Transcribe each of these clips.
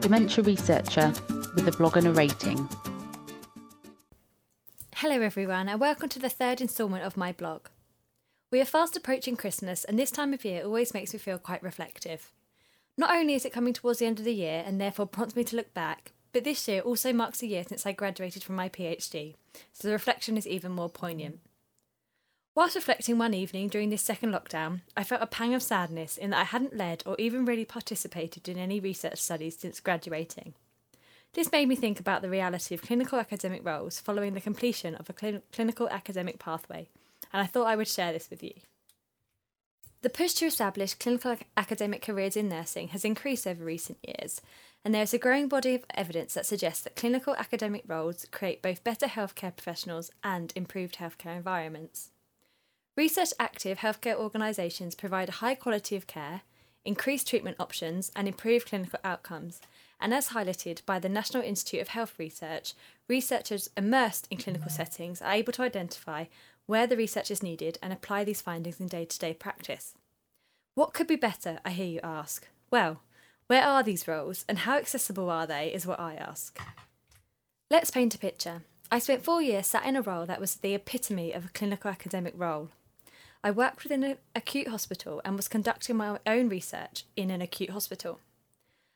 dementia researcher with a blog and a rating. Hello, everyone, and welcome to the third instalment of my blog. We are fast approaching Christmas, and this time of year always makes me feel quite reflective. Not only is it coming towards the end of the year and therefore prompts me to look back, but this year also marks a year since I graduated from my PhD, so the reflection is even more poignant. Whilst reflecting one evening during this second lockdown, I felt a pang of sadness in that I hadn't led or even really participated in any research studies since graduating. This made me think about the reality of clinical academic roles following the completion of a cl- clinical academic pathway, and I thought I would share this with you. The push to establish clinical academic careers in nursing has increased over recent years, and there is a growing body of evidence that suggests that clinical academic roles create both better healthcare professionals and improved healthcare environments. Research active healthcare organisations provide a high quality of care, increased treatment options, and improved clinical outcomes. And as highlighted by the National Institute of Health Research, researchers immersed in clinical settings are able to identify where the research is needed and apply these findings in day to day practice. What could be better, I hear you ask? Well, where are these roles and how accessible are they is what I ask. Let's paint a picture. I spent four years sat in a role that was the epitome of a clinical academic role. I worked within an acute hospital and was conducting my own research in an acute hospital.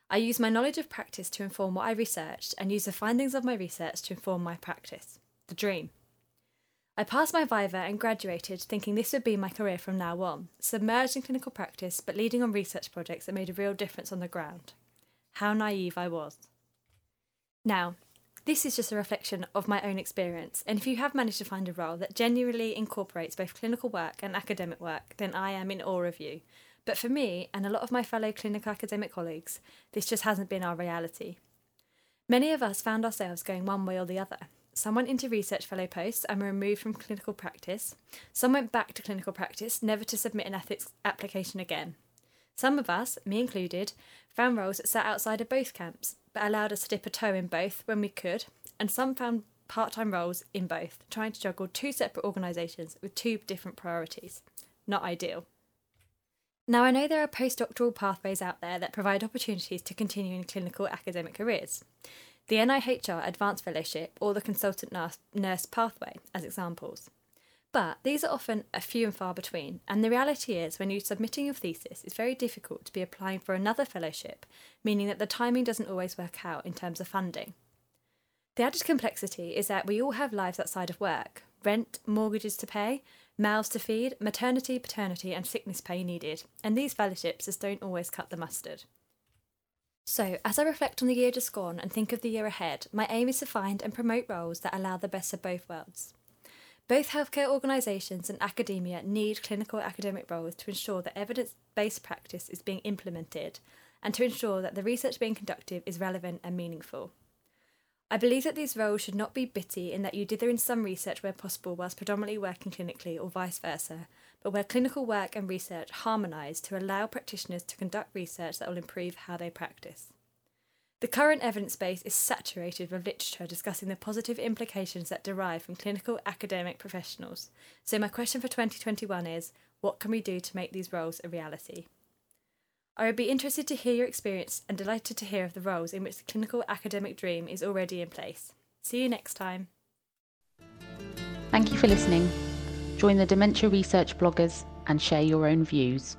I used my knowledge of practice to inform what I researched and used the findings of my research to inform my practice. The dream. I passed my Viva and graduated thinking this would be my career from now on, submerged in clinical practice but leading on research projects that made a real difference on the ground. How naive I was. Now, this is just a reflection of my own experience, and if you have managed to find a role that genuinely incorporates both clinical work and academic work, then I am in awe of you. But for me, and a lot of my fellow clinical academic colleagues, this just hasn't been our reality. Many of us found ourselves going one way or the other. Some went into research fellow posts and were removed from clinical practice. Some went back to clinical practice, never to submit an ethics application again. Some of us, me included, found roles that sat outside of both camps, but allowed us to dip a toe in both when we could, and some found part time roles in both, trying to juggle two separate organisations with two different priorities. Not ideal. Now, I know there are postdoctoral pathways out there that provide opportunities to continue in clinical academic careers. The NIHR Advanced Fellowship or the Consultant Nurse Pathway, as examples. But these are often a few and far between, and the reality is when you're submitting your thesis, it's very difficult to be applying for another fellowship, meaning that the timing doesn't always work out in terms of funding. The added complexity is that we all have lives outside of work rent, mortgages to pay, mouths to feed, maternity, paternity, and sickness pay needed, and these fellowships just don't always cut the mustard. So, as I reflect on the year just gone and think of the year ahead, my aim is to find and promote roles that allow the best of both worlds. Both healthcare organisations and academia need clinical academic roles to ensure that evidence based practice is being implemented and to ensure that the research being conducted is relevant and meaningful. I believe that these roles should not be bitty in that you dither in some research where possible whilst predominantly working clinically or vice versa, but where clinical work and research harmonise to allow practitioners to conduct research that will improve how they practice. The current evidence base is saturated with literature discussing the positive implications that derive from clinical academic professionals. So, my question for 2021 is what can we do to make these roles a reality? I would be interested to hear your experience and delighted to hear of the roles in which the clinical academic dream is already in place. See you next time. Thank you for listening. Join the Dementia Research bloggers and share your own views.